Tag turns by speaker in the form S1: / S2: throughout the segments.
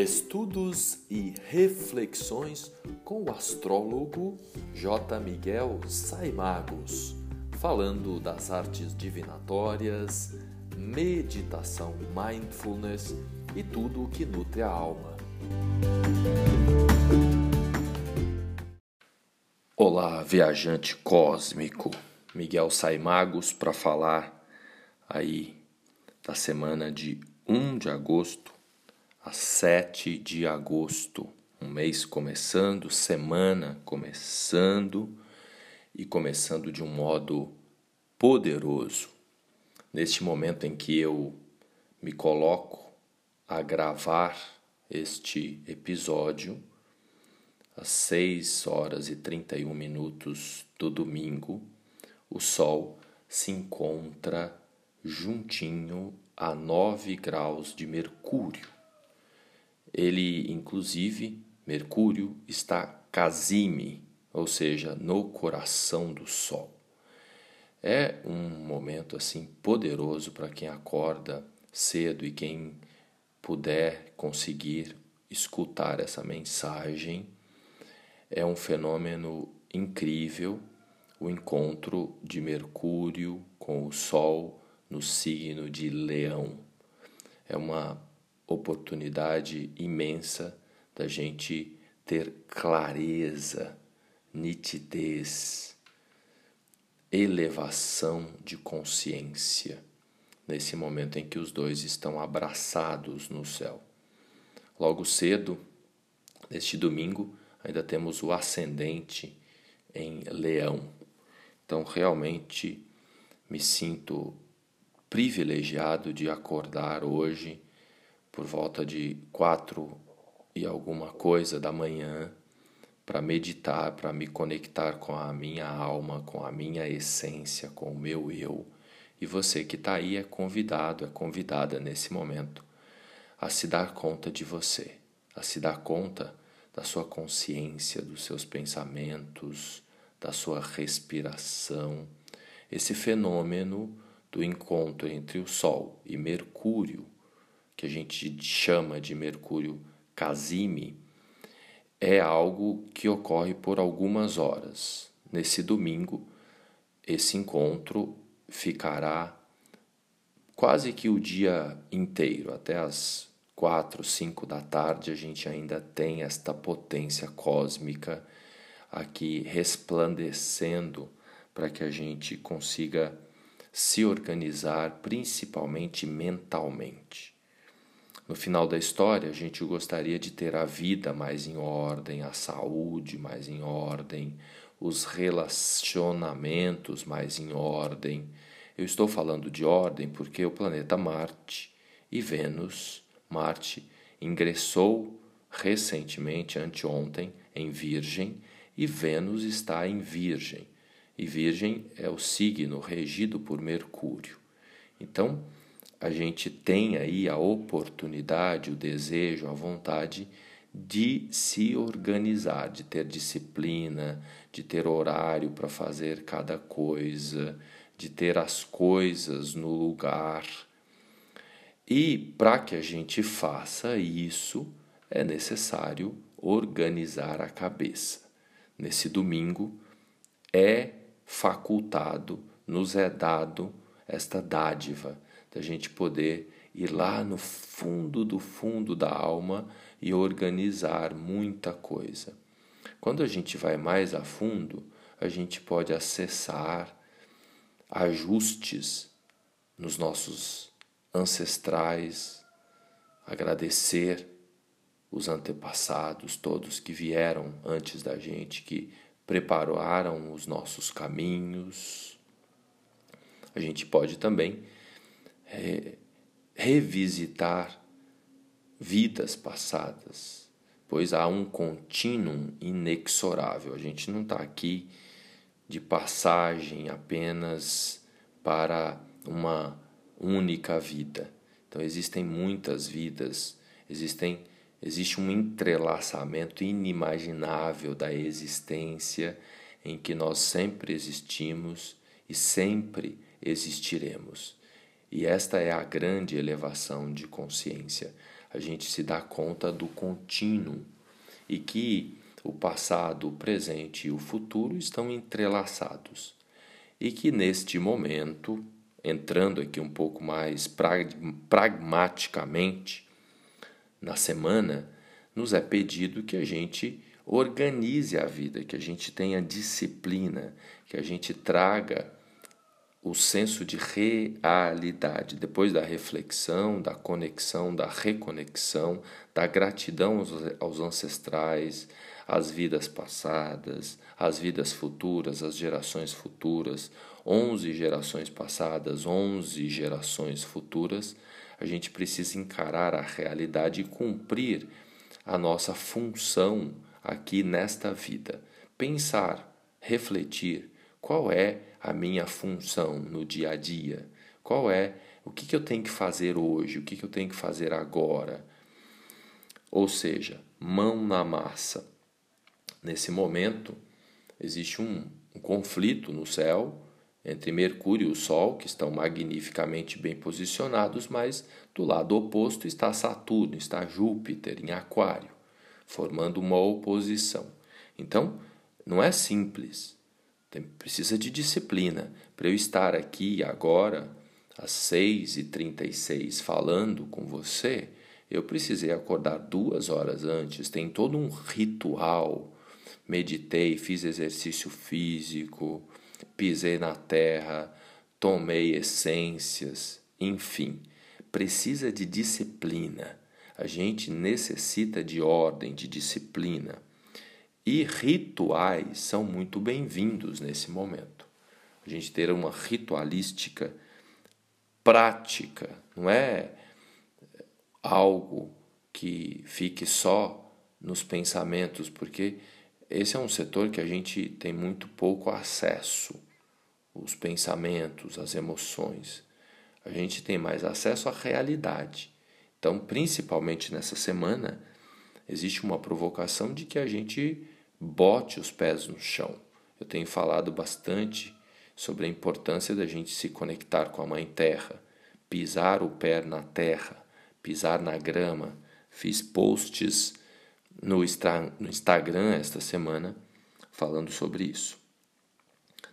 S1: Estudos e reflexões com o astrólogo J. Miguel Saimagos, falando das artes divinatórias, meditação, mindfulness e tudo o que nutre a alma. Olá, viajante cósmico. Miguel Saimagos para falar aí da semana de 1 de agosto a 7 de agosto. Um mês começando, semana começando e começando de um modo poderoso. Neste momento em que eu me coloco a gravar este episódio, às 6 horas e 31 minutos do domingo, o Sol se encontra juntinho a 9 graus de Mercúrio ele, inclusive, Mercúrio está casime, ou seja, no coração do Sol. É um momento assim poderoso para quem acorda cedo e quem puder conseguir escutar essa mensagem. É um fenômeno incrível o encontro de Mercúrio com o Sol no signo de Leão. É uma oportunidade imensa da gente ter clareza, nitidez, elevação de consciência nesse momento em que os dois estão abraçados no céu. Logo cedo, neste domingo, ainda temos o ascendente em Leão. Então, realmente me sinto privilegiado de acordar hoje por volta de quatro e alguma coisa da manhã para meditar, para me conectar com a minha alma, com a minha essência, com o meu eu. E você que está aí é convidado, é convidada nesse momento a se dar conta de você, a se dar conta da sua consciência, dos seus pensamentos, da sua respiração. Esse fenômeno do encontro entre o Sol e Mercúrio que a gente chama de Mercúrio Casime, é algo que ocorre por algumas horas. Nesse domingo, esse encontro ficará quase que o dia inteiro, até as quatro, cinco da tarde, a gente ainda tem esta potência cósmica aqui resplandecendo para que a gente consiga se organizar, principalmente mentalmente. No final da história, a gente gostaria de ter a vida mais em ordem, a saúde mais em ordem, os relacionamentos mais em ordem. Eu estou falando de ordem porque o planeta Marte e Vênus, Marte, ingressou recentemente, anteontem, em Virgem e Vênus está em Virgem. E Virgem é o signo regido por Mercúrio. Então, a gente tem aí a oportunidade, o desejo, a vontade de se organizar, de ter disciplina, de ter horário para fazer cada coisa, de ter as coisas no lugar. E para que a gente faça isso, é necessário organizar a cabeça. Nesse domingo é facultado, nos é dado esta dádiva da gente poder ir lá no fundo do fundo da alma e organizar muita coisa. Quando a gente vai mais a fundo, a gente pode acessar ajustes nos nossos ancestrais, agradecer os antepassados, todos que vieram antes da gente, que prepararam os nossos caminhos. A gente pode também é, revisitar vidas passadas, pois há um contínuo inexorável. A gente não está aqui de passagem apenas para uma única vida. Então existem muitas vidas, existem existe um entrelaçamento inimaginável da existência em que nós sempre existimos e sempre existiremos. E esta é a grande elevação de consciência, a gente se dá conta do contínuo e que o passado, o presente e o futuro estão entrelaçados. E que neste momento, entrando aqui um pouco mais pragmaticamente na semana, nos é pedido que a gente organize a vida, que a gente tenha disciplina, que a gente traga o senso de realidade, depois da reflexão, da conexão, da reconexão, da gratidão aos, aos ancestrais, às vidas passadas, às vidas futuras, às gerações futuras, 11 gerações passadas, 11 gerações futuras, a gente precisa encarar a realidade e cumprir a nossa função aqui nesta vida. Pensar, refletir qual é a minha função no dia a dia, qual é o que, que eu tenho que fazer hoje, o que, que eu tenho que fazer agora. Ou seja, mão na massa. Nesse momento, existe um, um conflito no céu entre Mercúrio e o Sol, que estão magnificamente bem posicionados, mas do lado oposto está Saturno, está Júpiter em Aquário, formando uma oposição. Então, não é simples, tem, precisa de disciplina. Para eu estar aqui agora, às 6h36, falando com você, eu precisei acordar duas horas antes, tem todo um ritual. Meditei, fiz exercício físico, pisei na terra, tomei essências, enfim, precisa de disciplina. A gente necessita de ordem, de disciplina. E rituais são muito bem-vindos nesse momento. A gente ter uma ritualística prática, não é algo que fique só nos pensamentos, porque esse é um setor que a gente tem muito pouco acesso os pensamentos, as emoções. A gente tem mais acesso à realidade. Então, principalmente nessa semana, existe uma provocação de que a gente bote os pés no chão. Eu tenho falado bastante sobre a importância da gente se conectar com a Mãe Terra, pisar o pé na terra, pisar na grama. Fiz posts no Instagram esta semana falando sobre isso.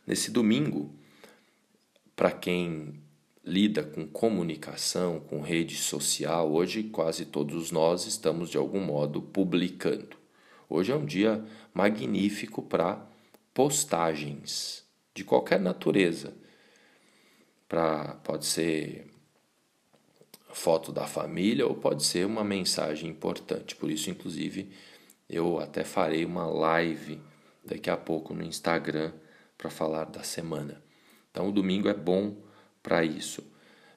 S1: Nesse domingo, para quem lida com comunicação, com rede social, hoje quase todos nós estamos de algum modo publicando. Hoje é um dia magnífico para postagens de qualquer natureza. Pra, pode ser foto da família ou pode ser uma mensagem importante. Por isso, inclusive, eu até farei uma live daqui a pouco no Instagram para falar da semana. Então, o domingo é bom para isso.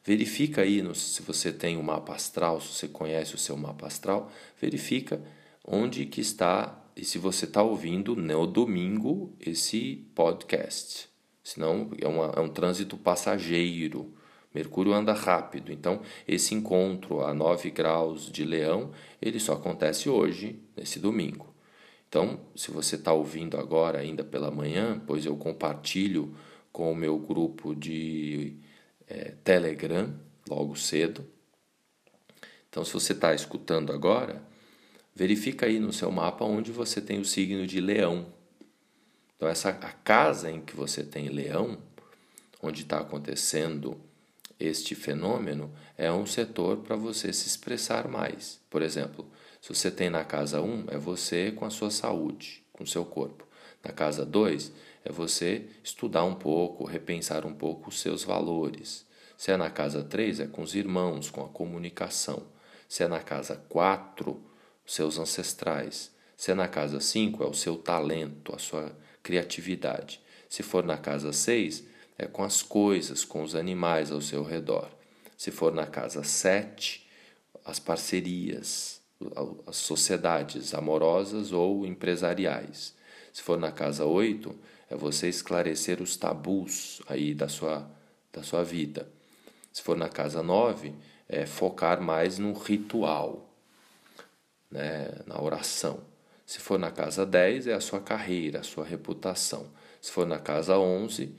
S1: Verifica aí no, se você tem o um mapa astral, se você conhece o seu mapa astral, verifica onde que está e se você está ouvindo no domingo esse podcast. Senão é, uma, é um trânsito passageiro. Mercúrio anda rápido, então esse encontro a 9 graus de leão, ele só acontece hoje, nesse domingo. Então, se você está ouvindo agora, ainda pela manhã, pois eu compartilho com o meu grupo de é, Telegram logo cedo. Então, se você está escutando agora, verifica aí no seu mapa onde você tem o signo de Leão. Então, essa a casa em que você tem Leão, onde está acontecendo este fenômeno, é um setor para você se expressar mais. Por exemplo, se você tem na casa 1, é você com a sua saúde, com o seu corpo. Na casa 2, é você estudar um pouco, repensar um pouco os seus valores. Se é na casa 3, é com os irmãos, com a comunicação. Se é na casa 4, seus ancestrais. Se é na casa 5, é o seu talento, a sua criatividade. Se for na casa 6, é com as coisas, com os animais ao seu redor. Se for na casa 7, as parcerias, as sociedades amorosas ou empresariais. Se for na casa 8, é você esclarecer os tabus aí da sua, da sua vida. Se for na casa 9, é focar mais no ritual, né, na oração. Se for na casa 10, é a sua carreira, a sua reputação. Se for na casa 11,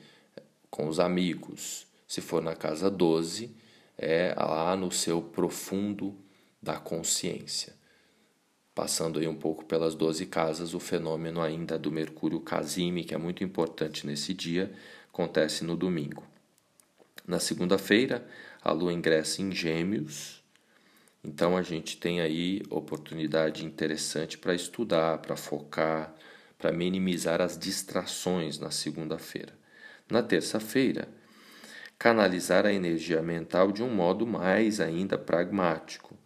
S1: com os amigos. Se for na casa 12, é lá no seu profundo da consciência. Passando aí um pouco pelas 12 casas, o fenômeno ainda do Mercúrio Casime, que é muito importante nesse dia, acontece no domingo. Na segunda-feira, a lua ingressa em Gêmeos, então a gente tem aí oportunidade interessante para estudar, para focar, para minimizar as distrações na segunda-feira. Na terça-feira, canalizar a energia mental de um modo mais ainda pragmático.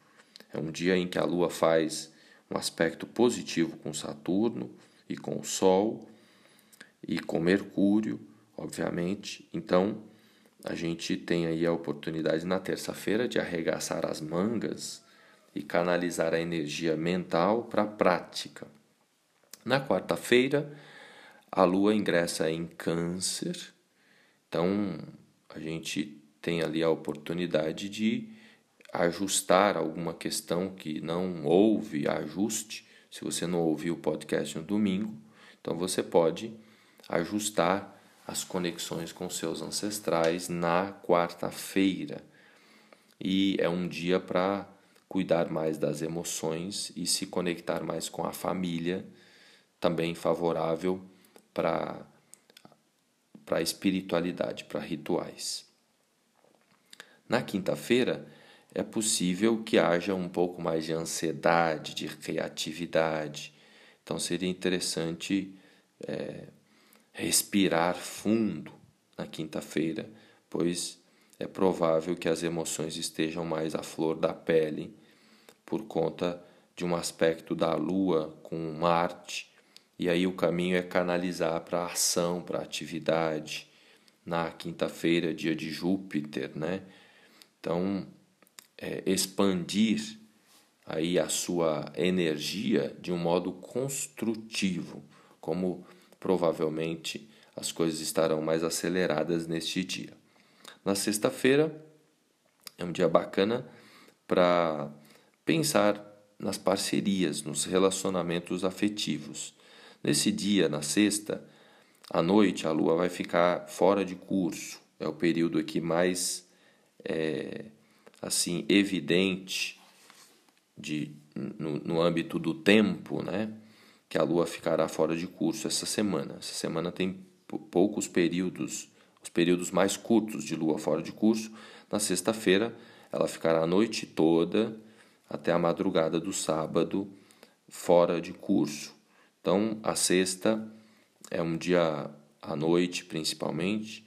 S1: É um dia em que a lua faz um aspecto positivo com Saturno e com o Sol e com Mercúrio, obviamente. Então, a gente tem aí a oportunidade na terça-feira de arregaçar as mangas e canalizar a energia mental para a prática. Na quarta-feira, a lua ingressa em Câncer, então a gente tem ali a oportunidade de ajustar alguma questão que não houve ajuste. Se você não ouviu o podcast no domingo, então você pode ajustar as conexões com seus ancestrais na quarta-feira. E é um dia para cuidar mais das emoções e se conectar mais com a família, também favorável para para espiritualidade, para rituais. Na quinta-feira, é possível que haja um pouco mais de ansiedade, de criatividade. Então seria interessante é, respirar fundo na quinta-feira, pois é provável que as emoções estejam mais à flor da pele por conta de um aspecto da Lua com Marte, e aí o caminho é canalizar para a ação, para a atividade. Na quinta-feira, dia de Júpiter, né? Então, é, expandir aí a sua energia de um modo construtivo, como provavelmente as coisas estarão mais aceleradas neste dia. Na sexta-feira é um dia bacana para pensar nas parcerias, nos relacionamentos afetivos. Nesse dia, na sexta, à noite, a lua vai ficar fora de curso. É o período aqui mais é, assim evidente de, no, no âmbito do tempo, né? Que a Lua ficará fora de curso essa semana. Essa semana tem poucos períodos, os períodos mais curtos de Lua fora de curso. Na sexta-feira, ela ficará a noite toda até a madrugada do sábado fora de curso. Então, a sexta é um dia à noite, principalmente,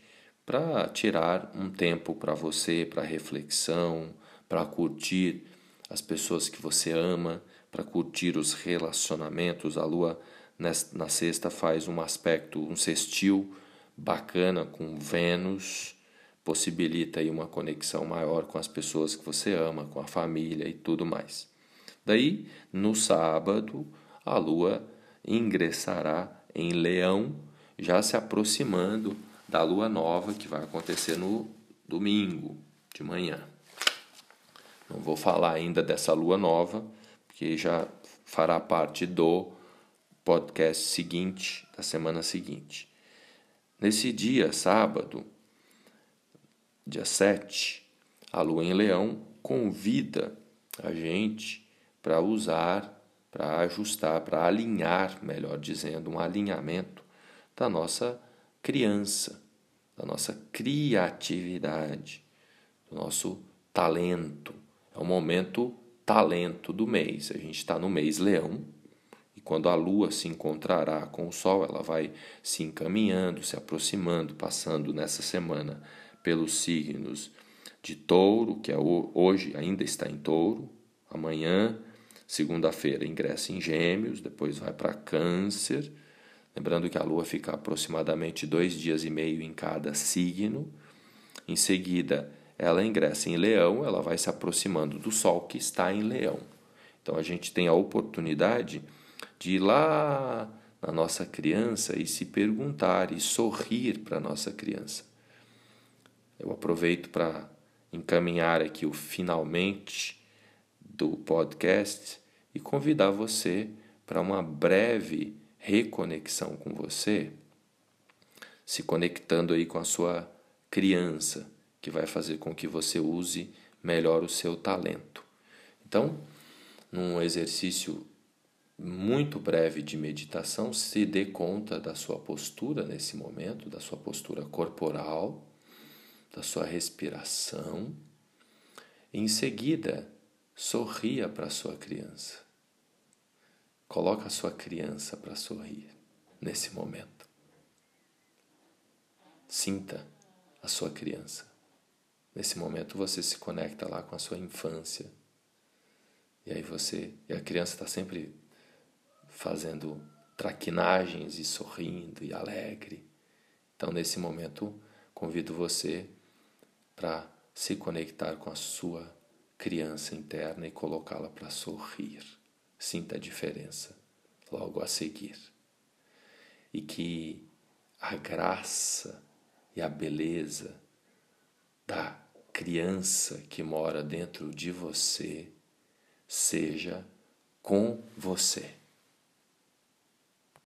S1: para tirar um tempo para você, para reflexão, para curtir as pessoas que você ama, para curtir os relacionamentos. A lua na sexta faz um aspecto, um sextil bacana com Vênus, possibilita aí uma conexão maior com as pessoas que você ama, com a família e tudo mais. Daí, no sábado, a lua ingressará em Leão, já se aproximando da lua nova que vai acontecer no domingo de manhã. Não vou falar ainda dessa lua nova, porque já fará parte do podcast seguinte, da semana seguinte. Nesse dia, sábado, dia 7, a lua em Leão convida a gente para usar, para ajustar, para alinhar, melhor dizendo, um alinhamento da nossa criança, da nossa criatividade, do nosso talento. É o momento talento do mês. A gente está no mês leão, e quando a lua se encontrará com o sol, ela vai se encaminhando, se aproximando, passando nessa semana pelos signos de touro, que é hoje ainda está em touro, amanhã, segunda-feira, ingressa em gêmeos, depois vai para câncer Lembrando que a Lua fica aproximadamente dois dias e meio em cada signo. Em seguida, ela ingressa em Leão, ela vai se aproximando do Sol que está em Leão. Então a gente tem a oportunidade de ir lá na nossa criança e se perguntar e sorrir para a nossa criança. Eu aproveito para encaminhar aqui o finalmente do podcast e convidar você para uma breve reconexão com você, se conectando aí com a sua criança, que vai fazer com que você use melhor o seu talento. Então, num exercício muito breve de meditação, se dê conta da sua postura nesse momento, da sua postura corporal, da sua respiração. Em seguida, sorria para a sua criança. Coloca a sua criança para sorrir nesse momento. Sinta a sua criança. Nesse momento você se conecta lá com a sua infância. E aí você, e a criança está sempre fazendo traquinagens e sorrindo e alegre. Então nesse momento convido você para se conectar com a sua criança interna e colocá-la para sorrir. Sinta a diferença logo a seguir. E que a graça e a beleza da criança que mora dentro de você seja com você.